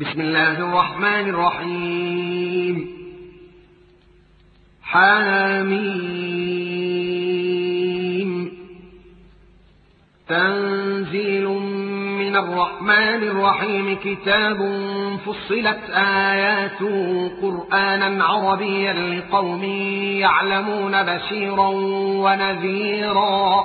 بسم الله الرحمن الرحيم. حاميم. تنزيل من الرحمن الرحيم. كتاب فصلت آياته قرآنا عربيا لقوم يعلمون بشيرا ونذيرا.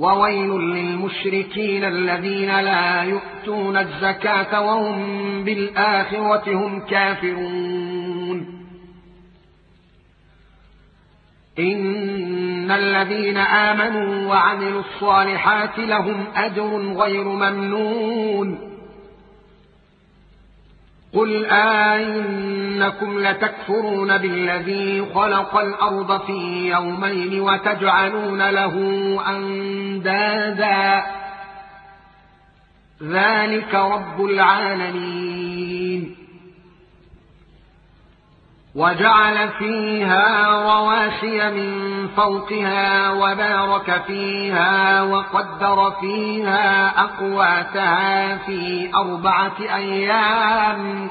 وويل للمشركين الذين لا يؤتون الزكاة وهم بالآخرة هم كافرون. إن الذين آمنوا وعملوا الصالحات لهم أجر غير ممنون. قل آئنكم لتكفرون بالذي خلق الأرض في يومين وتجعلون له أندادا. ذلك رب العالمين. وجعل فيها رواسي من فوقها وبارك فيها وقدر فيها أقواتها في أربعة أيام.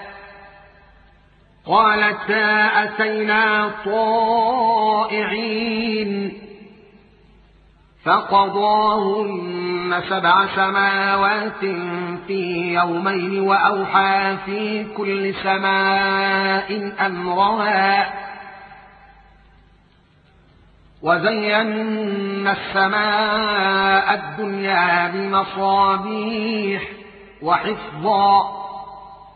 قالتا أتينا طائعين. فقضاهن سبع سماوات في يومين وأوحى في كل سماء أمرها. وزينا السماء الدنيا بمصابيح وحفظا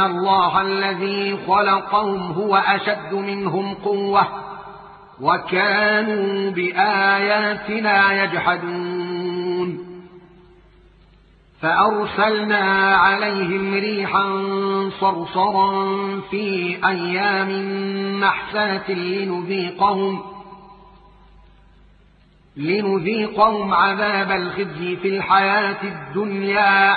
الله الذي خلقهم هو أشد منهم قوة وكانوا بآياتنا يجحدون فأرسلنا عليهم ريحا صرصرا في أيام نحسات لنذيقهم لنذيقهم عذاب الخزي في الحياة الدنيا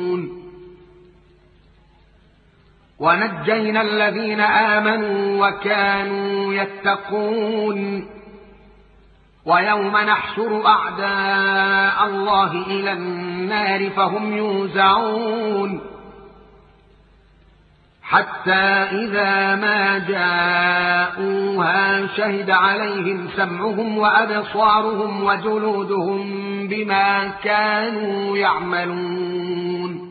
ونجينا الذين آمنوا وكانوا يتقون. ويوم نحشر أعداء الله إلى النار فهم يوزعون. حتى إذا ما جاءوها شهد عليهم سمعهم وأبصارهم وجلودهم بما كانوا يعملون.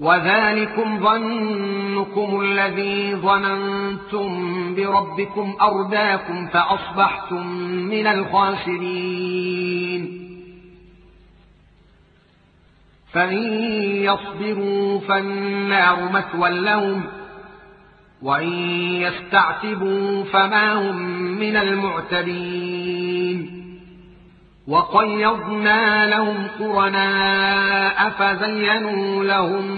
وذلكم ظنكم الذي ظننتم بربكم أرداكم فأصبحتم من الخاسرين. فإن يصبروا فالنار مثوى لهم وإن يستعتبوا فما هم من المعتبين وقيضنا لهم قرناء فزينوا لهم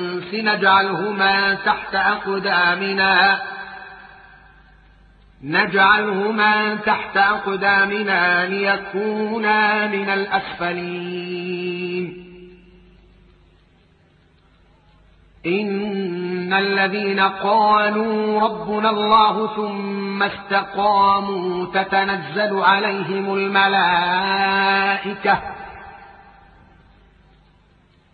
نجعلهما تحت أقدامنا. نجعلهما تحت أقدامنا ليكونا من الأسفلين. إن الذين قالوا ربنا الله ثم استقاموا تتنزل عليهم الملائكة.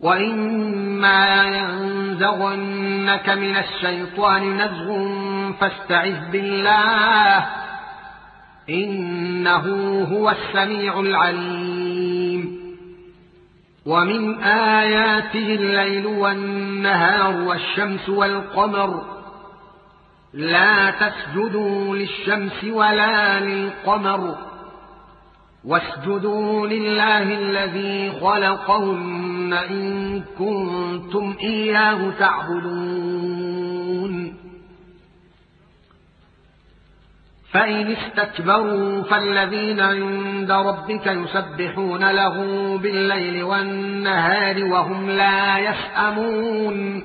وإما ينزغنك من الشيطان نزغ فاستعذ بالله إنه هو السميع العليم ومن آياته الليل والنهار والشمس والقمر لا تسجدوا للشمس ولا للقمر واسجدوا لله الذي خلقهن إن كنتم إياه تعبدون فإن استكبروا فالذين عند ربك يسبحون له بالليل والنهار وهم لا يسأمون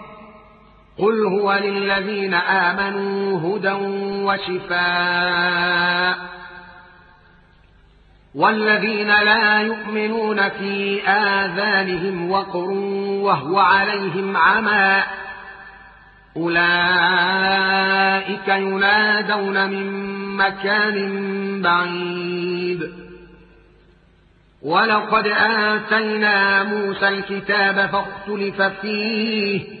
قل هو للذين آمنوا هدى وشفاء والذين لا يؤمنون في آذانهم وقر وهو عليهم عمى أولئك ينادون من مكان بعيد ولقد آتينا موسى الكتاب فاختلف فيه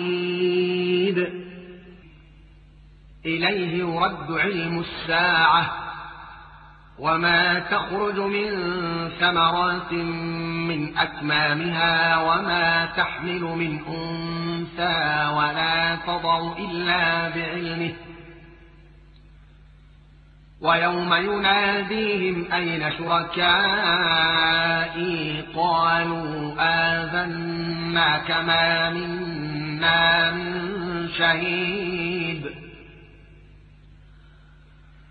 إليه يرد علم الساعة وما تخرج من ثمرات من أكمامها وما تحمل من أنثى ولا تضع إلا بعلمه ويوم يناديهم أين شركائي؟ قالوا آذنا كما منا من شهيد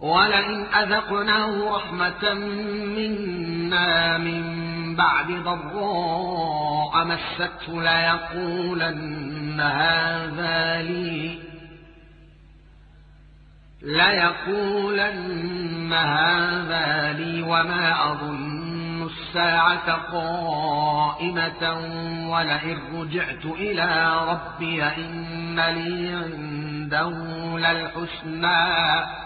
ولئن أذقناه رحمة منا من بعد ضراء مسته ليقولن هذا لي ليقولن هذا لي وما أظن الساعة قائمة ولئن رجعت إلى ربي إن لي عنده للحسنى